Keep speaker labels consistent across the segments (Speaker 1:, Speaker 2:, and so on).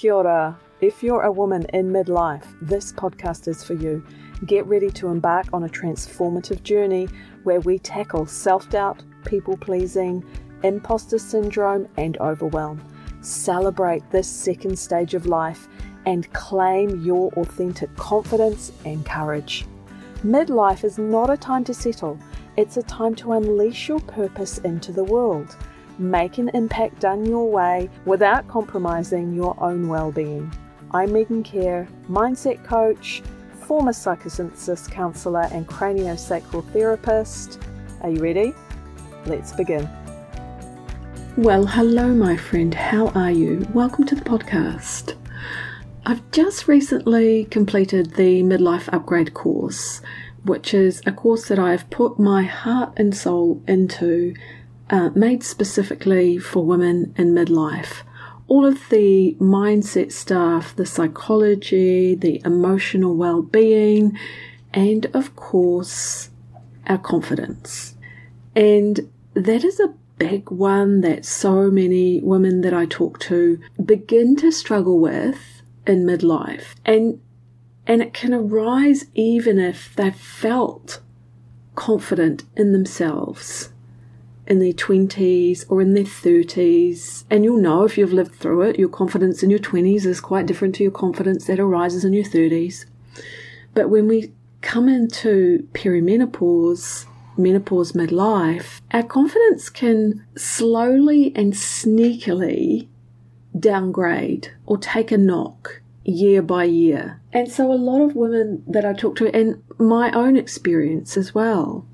Speaker 1: Kia ora. If you're a woman in midlife, this podcast is for you. Get ready to embark on a transformative journey where we tackle self doubt, people pleasing, imposter syndrome, and overwhelm. Celebrate this second stage of life and claim your authentic confidence and courage. Midlife is not a time to settle, it's a time to unleash your purpose into the world. Make an impact done your way without compromising your own well being. I'm Meegan Care, mindset coach, former psychosynthesis counselor, and craniosacral therapist. Are you ready? Let's begin.
Speaker 2: Well, hello, my friend. How are you? Welcome to the podcast. I've just recently completed the Midlife Upgrade course, which is a course that I've put my heart and soul into uh, made specifically for women in midlife. All of the mindset stuff, the psychology, the emotional well being, and of course, our confidence. And that is a big one that so many women that I talk to begin to struggle with in midlife. And and it can arise even if they've felt confident in themselves in their 20s or in their 30s. And you'll know if you've lived through it, your confidence in your 20s is quite different to your confidence that arises in your 30s. But when we come into perimenopause, menopause midlife, our confidence can slowly and sneakily downgrade or take a knock year by year. And so a lot of women that I talk to, and my own experience as well,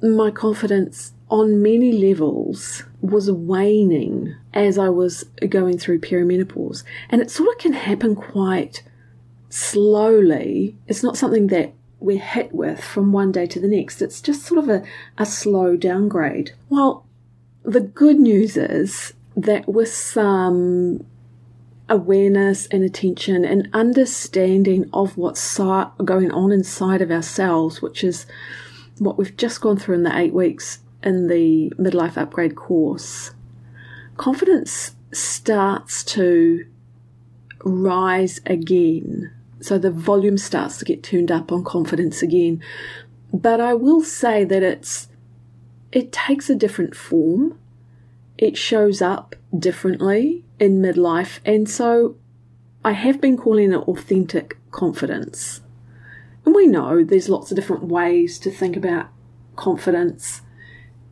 Speaker 2: my confidence on many levels was waning as I was going through perimenopause. And it sort of can happen quite slowly. It's not something that we're hit with from one day to the next. It's just sort of a, a slow downgrade. Well, the good news is that with some awareness and attention and understanding of what's going on inside of ourselves, which is what we've just gone through in the eight weeks in the midlife upgrade course, confidence starts to rise again. So the volume starts to get turned up on confidence again. But I will say that it's it takes a different form. It shows up differently in midlife, and so I have been calling it authentic confidence. And we know there's lots of different ways to think about confidence.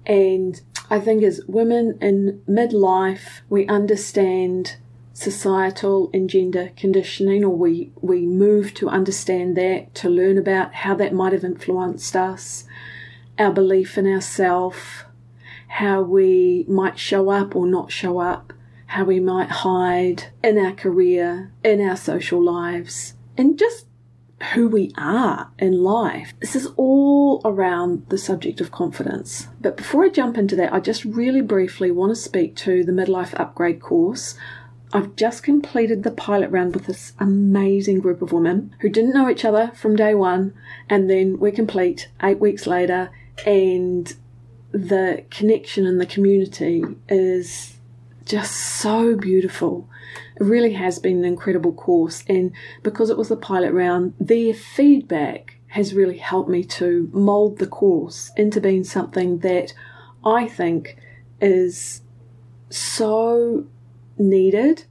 Speaker 2: And I think as women in midlife, we understand societal and gender conditioning, or we, we move to understand that, to learn about how that might have influenced us, our belief in ourselves, how we might show up or not show up, how we might hide in our career, in our social lives, and just who we are in life. This is all around the subject of confidence. But before I jump into that, I just really briefly want to speak to the midlife upgrade course. I've just completed the pilot round with this amazing group of women who didn't know each other from day one, and then we're complete eight weeks later, and the connection and the community is just so beautiful. It really has been an incredible course, and because it was the pilot round, their feedback has really helped me to mold the course into being something that I think is so needed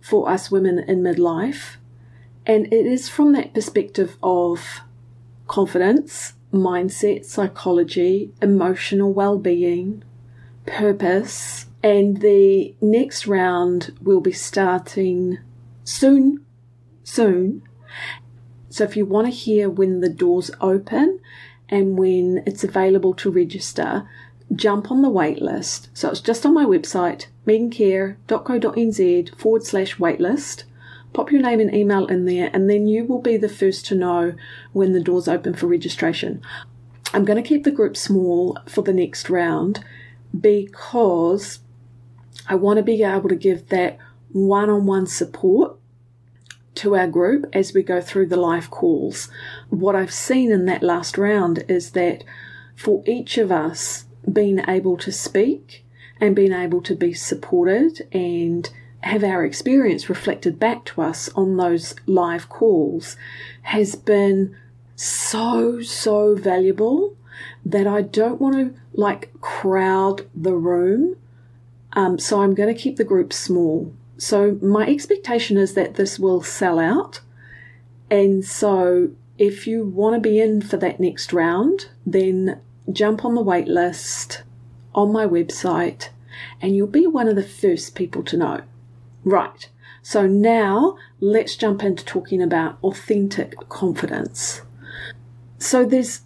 Speaker 2: for us women in midlife. And it is from that perspective of confidence, mindset, psychology, emotional well being, purpose, and the next round will be starting soon, soon. So if you want to hear when the doors open and when it's available to register, jump on the waitlist. So it's just on my website, meegancare.co.nz forward slash waitlist. Pop your name and email in there, and then you will be the first to know when the doors open for registration. I'm going to keep the group small for the next round because I want to be able to give that one on one support to our group as we go through the life calls. What I've seen in that last round is that for each of us being able to speak and being able to be supported and have our experience reflected back to us on those live calls has been so, so valuable that I don't want to like crowd the room. Um, so I'm going to keep the group small. So my expectation is that this will sell out. And so if you want to be in for that next round, then jump on the wait list on my website and you'll be one of the first people to know. Right. So now let's jump into talking about authentic confidence. So there's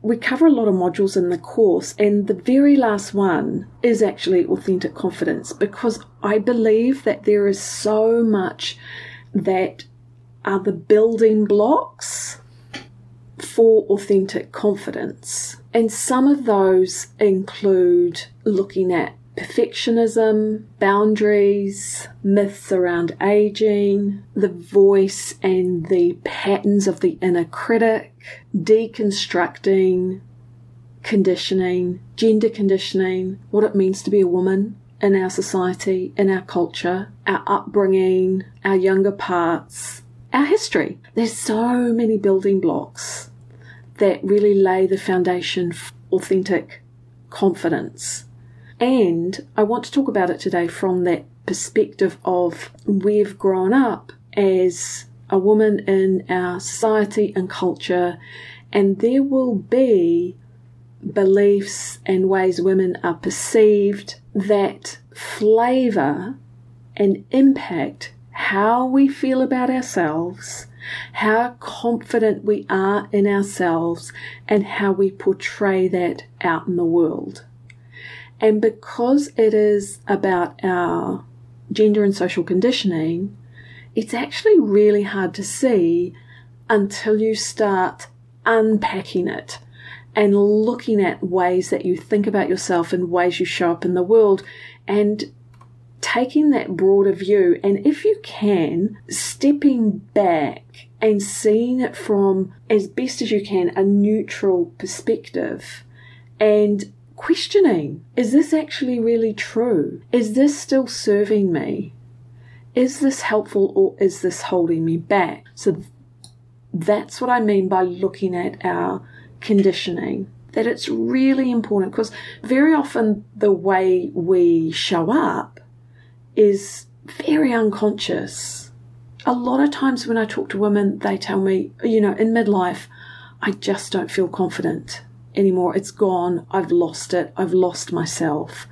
Speaker 2: we cover a lot of modules in the course, and the very last one is actually authentic confidence because I believe that there is so much that are the building blocks for authentic confidence. And some of those include looking at perfectionism, boundaries, myths around aging, the voice and the patterns of the inner critic, deconstructing conditioning, gender conditioning, what it means to be a woman in our society, in our culture, our upbringing, our younger parts, our history. There's so many building blocks that really lay the foundation for authentic confidence and I want to talk about it today from that perspective of we've grown up as a woman in our society and culture, and there will be beliefs and ways women are perceived that flavour and impact how we feel about ourselves, how confident we are in ourselves, and how we portray that out in the world. And because it is about our gender and social conditioning, it's actually really hard to see until you start unpacking it and looking at ways that you think about yourself and ways you show up in the world and taking that broader view. And if you can stepping back and seeing it from as best as you can a neutral perspective and questioning is this actually really true? Is this still serving me? Is this helpful or is this holding me back? So that's what I mean by looking at our conditioning. That it's really important because very often the way we show up is very unconscious. A lot of times when I talk to women, they tell me, you know, in midlife, I just don't feel confident anymore. It's gone. I've lost it. I've lost myself.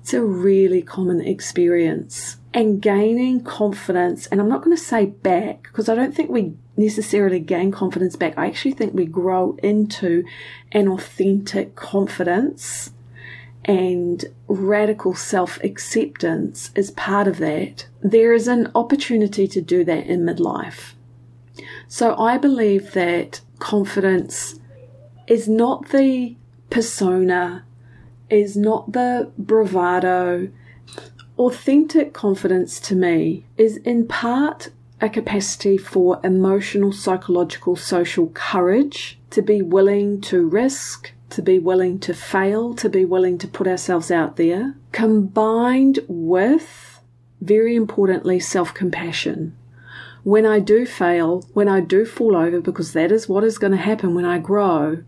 Speaker 2: It's a really common experience. And gaining confidence, and I'm not going to say back because I don't think we necessarily gain confidence back. I actually think we grow into an authentic confidence and radical self acceptance is part of that. There is an opportunity to do that in midlife. So I believe that confidence is not the persona, is not the bravado. Authentic confidence to me is in part a capacity for emotional, psychological, social courage to be willing to risk, to be willing to fail, to be willing to put ourselves out there, combined with, very importantly, self compassion. When I do fail, when I do fall over, because that is what is going to happen when I grow,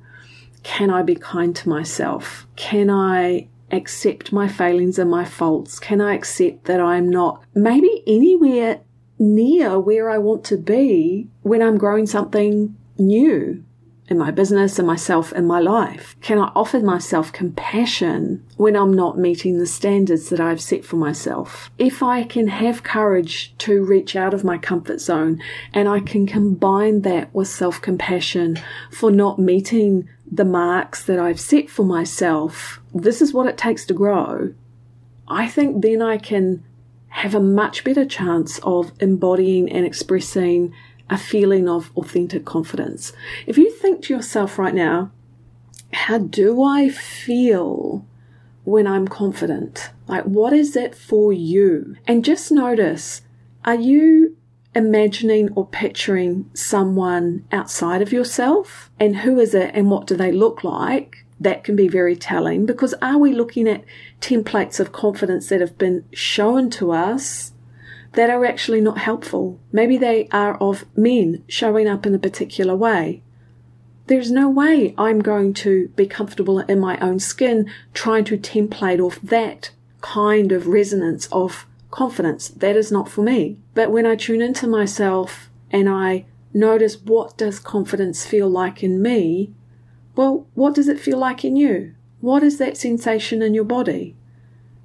Speaker 2: can I be kind to myself? Can I accept my failings and my faults? Can I accept that I'm not maybe anywhere near where I want to be when I'm growing something new? in my business and myself and my life? Can I offer myself compassion when I'm not meeting the standards that I've set for myself? If I can have courage to reach out of my comfort zone and I can combine that with self compassion for not meeting the marks that I've set for myself, this is what it takes to grow. I think then I can have a much better chance of embodying and expressing a feeling of authentic confidence. If you think to yourself right now, how do I feel when I'm confident? Like, what is it for you? And just notice, are you imagining or picturing someone outside of yourself? And who is it and what do they look like? That can be very telling because are we looking at templates of confidence that have been shown to us that are actually not helpful. Maybe they are of men showing up in a particular way. There's no way I'm going to be comfortable in my own skin trying to template off that kind of resonance of confidence. That is not for me. But when I tune into myself and I notice what does confidence feel like in me, well, what does it feel like in you? What is that sensation in your body?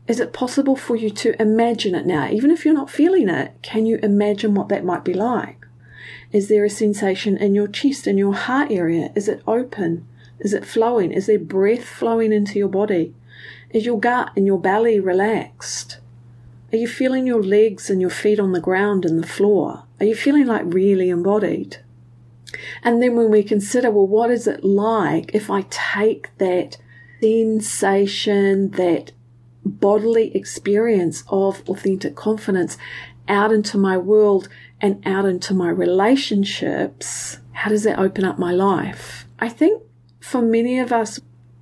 Speaker 2: Is it possible for you to imagine it now? Even if you're not feeling it, can you imagine what that might be like? Is there a sensation in your chest, in your heart area? Is it open? Is it flowing? Is there breath flowing into your body? Is your gut and your belly relaxed? Are you feeling your legs and your feet on the ground and the floor? Are you feeling like really embodied? And then when we consider, well, what is it like if I take that sensation, that bodily experience of authentic confidence out into my world and out into my relationships, how does that open up my life? I think for many of us,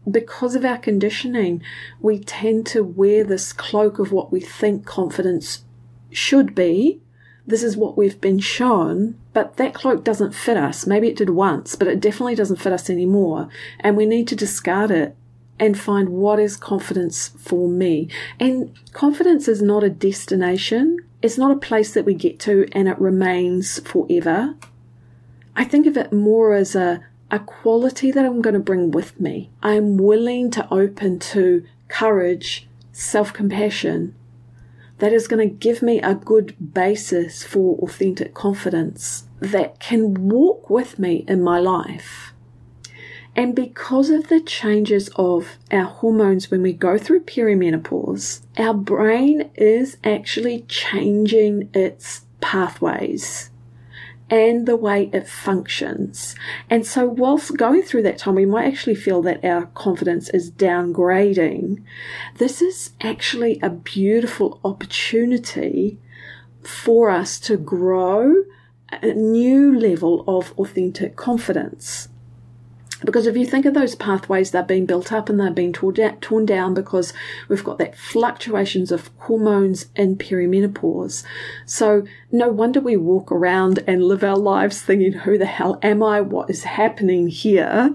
Speaker 2: because of our conditioning, we tend to wear this cloak of what we think confidence should be. This is what we've been shown, but that cloak doesn't fit us. Maybe it did once, but it definitely doesn't fit us anymore. And we need to discard it and find what is confidence for me. And confidence is not a destination. It's not a place that we get to and it remains forever. I think of it more as a, a quality that I'm going to bring with me. I'm willing to open to courage, self compassion, that is going to give me a good basis for authentic confidence that can walk with me in my life. And because of the changes of our hormones when we go through perimenopause, our brain is actually changing its pathways and the way it functions. And so, whilst going through that time, we might actually feel that our confidence is downgrading. This is actually a beautiful opportunity for us to grow a new level of authentic confidence. Because if you think of those pathways, they're being built up and they're being torn down because we've got that fluctuations of hormones in perimenopause. So no wonder we walk around and live our lives thinking, who the hell am I? What is happening here?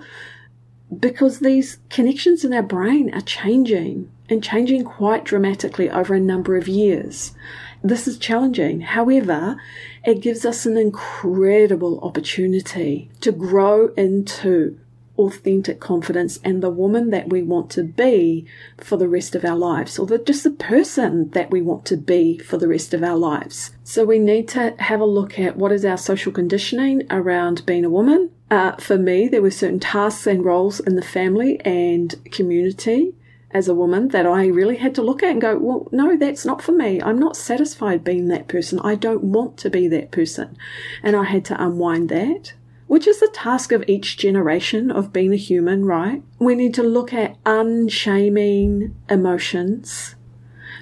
Speaker 2: Because these connections in our brain are changing and changing quite dramatically over a number of years. This is challenging. However, it gives us an incredible opportunity to grow into authentic confidence and the woman that we want to be for the rest of our lives, or the, just the person that we want to be for the rest of our lives. So we need to have a look at what is our social conditioning around being a woman. Uh, for me, there were certain tasks and roles in the family and community as a woman that I really had to look at and go, well, no, that's not for me. I'm not satisfied being that person. I don't want to be that person. And I had to unwind that which is the task of each generation of being a human, right? We need to look at unshaming emotions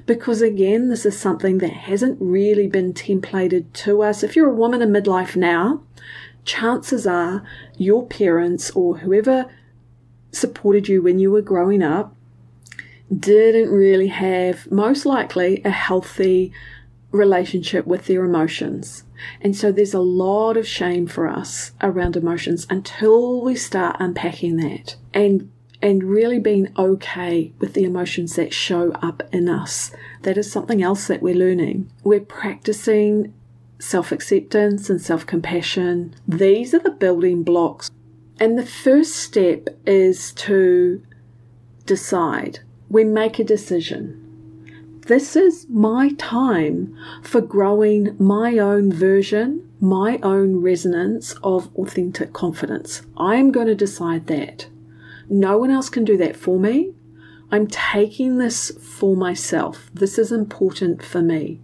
Speaker 2: because again, this is something that hasn't really been templated to us. If you're a woman in midlife now, chances are your parents or whoever supported you when you were growing up didn't really have, most likely, a healthy relationship with their emotions. And so there's a lot of shame for us around emotions until we start unpacking that and and really being okay with the emotions that show up in us. That is something else that we're learning. We're practicing self acceptance and self compassion. These are the building blocks. And the first step is to decide. We make a decision this is my time for growing my own version, my own resonance of authentic confidence. I am going to decide that. No one else can do that for me. I'm taking this for myself. This is important for me.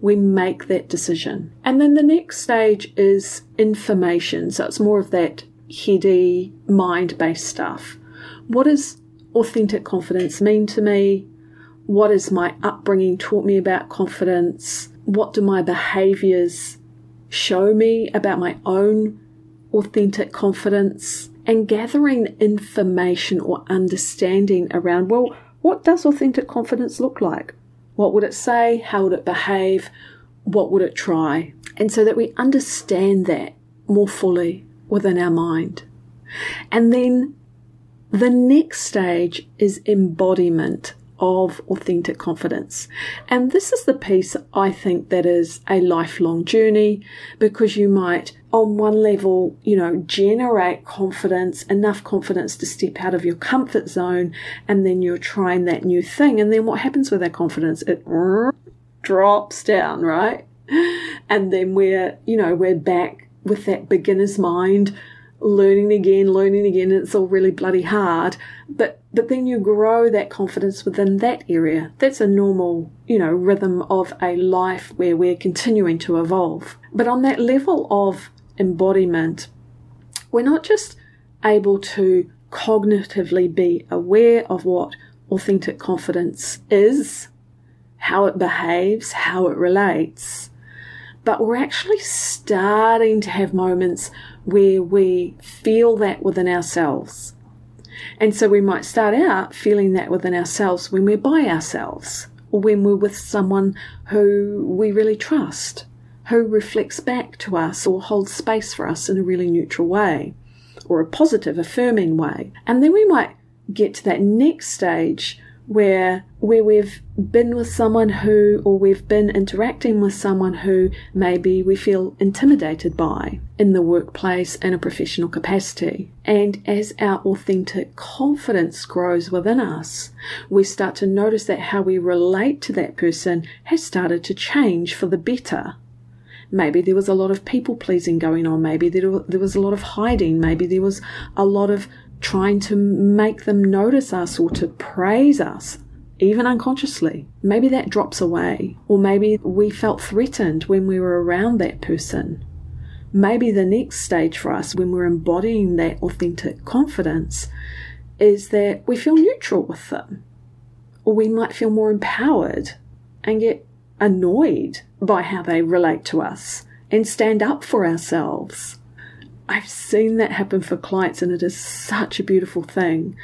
Speaker 2: We make that decision. And then the next stage is information. So it's more of that heady, mind based stuff. What does authentic confidence mean to me? what has my upbringing taught me about confidence? What do my behaviors show me about my own authentic confidence? And gathering information or understanding around, well, what does authentic confidence look like? What would it say? How would it behave? what would it try? And so that we understand that more fully within our mind. And then the next stage is embodiment of authentic confidence. And this is the piece I think that is a lifelong journey because you might, on one level, you know, generate confidence, enough confidence to step out of your comfort zone, and then you're trying that new thing. And then what happens with that confidence? It drops down, right? And then we're, you know, we're back with that beginner's mind learning again, learning again, and it's all really bloody hard. But but then you grow that confidence within that area. That's a normal, you know, rhythm of a life where we're continuing to evolve. But on that level of embodiment, we're not just able to cognitively be aware of what authentic confidence is, how it behaves, how it relates, but we're actually starting to have moments where we feel that within ourselves. And so we might start out feeling that within ourselves when we're by ourselves or when we're with someone who we really trust, who reflects back to us or holds space for us in a really neutral way or a positive, affirming way. And then we might get to that next stage where where we've been with someone who or we've been interacting with someone who maybe we feel intimidated by in the workplace in a professional capacity. And as our authentic confidence grows within us we start to notice that how we relate to that person has started to change for the better. Maybe there was a lot of people pleasing going on. Maybe there, was a lot of hiding. Maybe there was a lot of trying to make them notice us or to praise us, even unconsciously. Maybe that drops away, or maybe we felt threatened when we were around that person. Maybe the next stage for us when we're embodying that authentic confidence is that we feel neutral with them, or we might feel more empowered and get annoyed by how they relate to us and stand up for ourselves. I've seen that happen for clients, and it is such a beautiful thing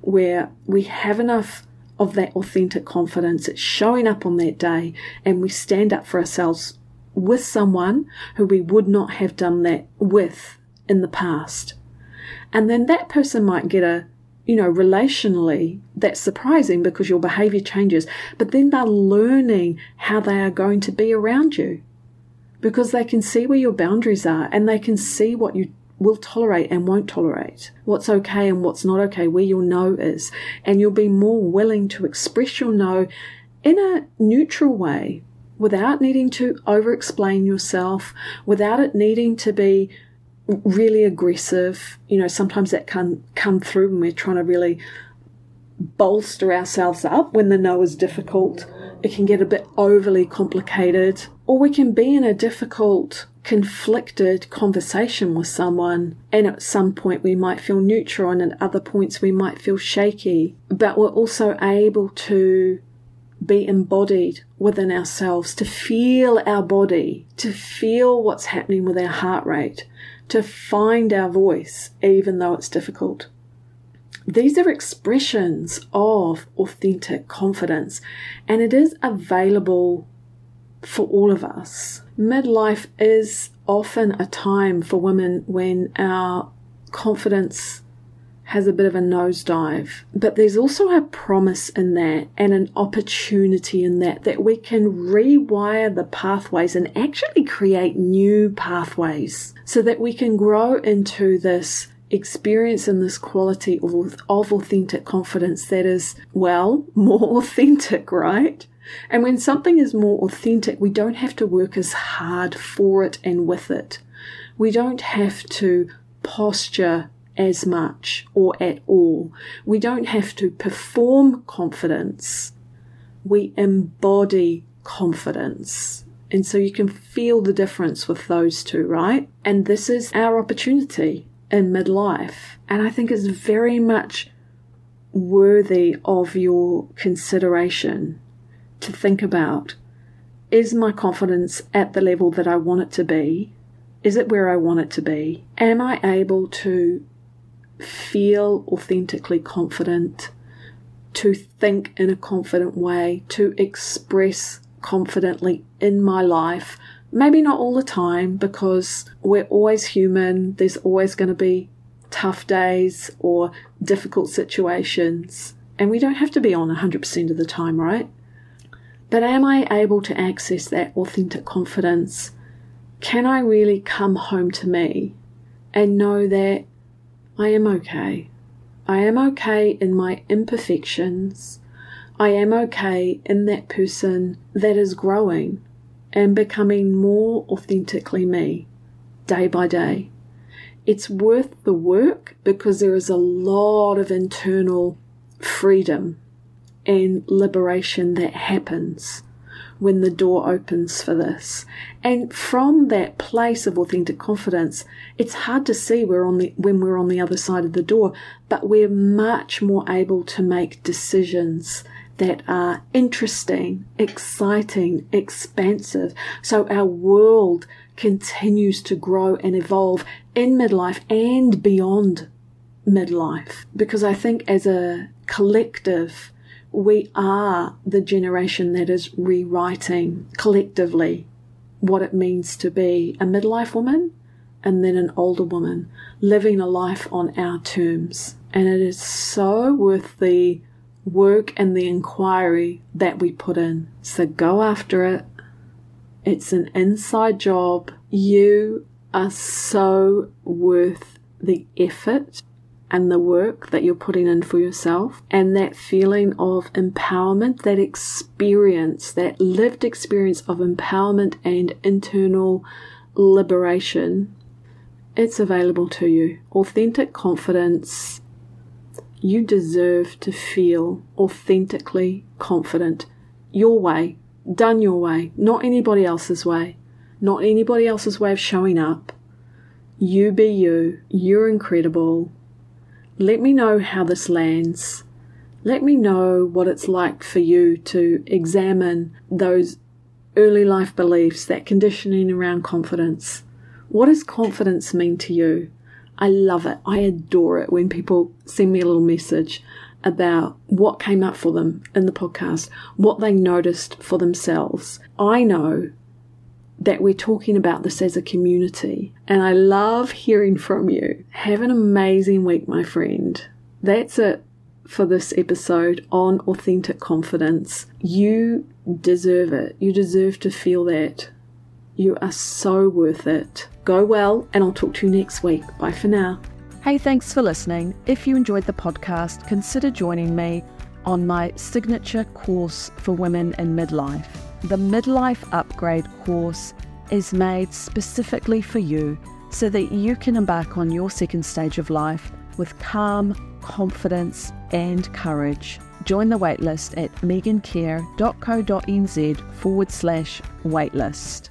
Speaker 2: where we have enough of that authentic confidence. It's showing up on that day, and we stand up for ourselves with someone who we would not have done that with in the past. And then that person might get a, you know, relationally, that's surprising because your behavior changes, but then they're learning how they are going to be around you because they can see where your boundaries are and they can see what you will tolerate and won't tolerate, what's okay and what's not okay, where your no is. And you'll be more willing to express your no in a neutral way without needing to over explain yourself, without it needing to be really aggressive. You know, sometimes that can come through when we're trying to really bolster ourselves up when the no is difficult. It can get a bit overly complicated or we can be in a difficult, conflicted conversation with someone, and at some point we might feel neutral, and at other points we might feel shaky. But we're also able to be embodied within ourselves, to feel our body, to feel what's happening with our heart rate, to find our voice, even though it's difficult. These are expressions of authentic confidence, and it is available for all of us. Midlife is often a time for women when our confidence has a bit of a nosedive. But there's also a promise in that and an opportunity in that that we can rewire the pathways and actually create new pathways so that we can grow into this experience and this quality of, of authentic confidence that is, well, more authentic, right? And when something is more authentic, we don't have to work as hard for it and with it. We don't have to posture as much or at all. We don't have to perform confidence. We embody confidence. And so you can feel the difference with those two, right? And this is our opportunity in midlife. And I think it's very much worthy of your consideration to think about is my confidence at the level that I want it to be? Is it where I want it to be? Am I able to feel authentically confident, to think in a confident way, to express confidently in my life. Maybe not all the time because we're always human. There's always going to be tough days or difficult situations. And we don't have to be on 100% of the time, right? But am I able to access that authentic confidence? Can I really come home to me and know that I am okay? I am okay in my imperfections. I am okay in that person that is growing and becoming more authentically me day by day. It's worth the work because there is a lot of internal freedom and liberation that happens when the door opens for this. And from that place of authentic confidence, it's hard to see we're on the when we're on the other side of the door, but we're much more able to make decisions that are interesting, exciting, expansive. So our world continues to grow and evolve in midlife and beyond midlife. Because I think as a collective, we are the generation that is rewriting collectively what it means to be a midlife woman and then an older woman living a life on our terms. And it is so worth the work and the inquiry that we put in. So go after it. It's an inside job. You are so worth the effort and the work that you're putting in for yourself and that feeling of empowerment, that experience, that lived experience of empowerment and internal liberation, it's available to you. Authentic confidence. You deserve to feel authentically confident your way, done your way, not anybody else's way, not anybody else's way of showing up. You be you. You're incredible. Let me know how this lands. Let me know what it's like for you to examine those early life beliefs, that conditioning around confidence. What does confidence mean to you? I love it. I adore it when people send me a little message about what came up for them in the podcast, what they noticed for themselves. I know that we're talking about this as a community. And I love hearing from you. Have an amazing week, my friend. That's it for this episode on authentic confidence. You deserve it. You deserve to feel that. You are so worth it. Go well, and I'll talk to you next week. Bye for now.
Speaker 1: Hey, thanks for listening. If you enjoyed the podcast, consider joining me on my signature course for women in midlife. The Midlife Upgrade course is made specifically for you so that you can embark on your second stage of life with calm, confidence, and courage. Join the waitlist at meegancare.co.nz forward slash waitlist.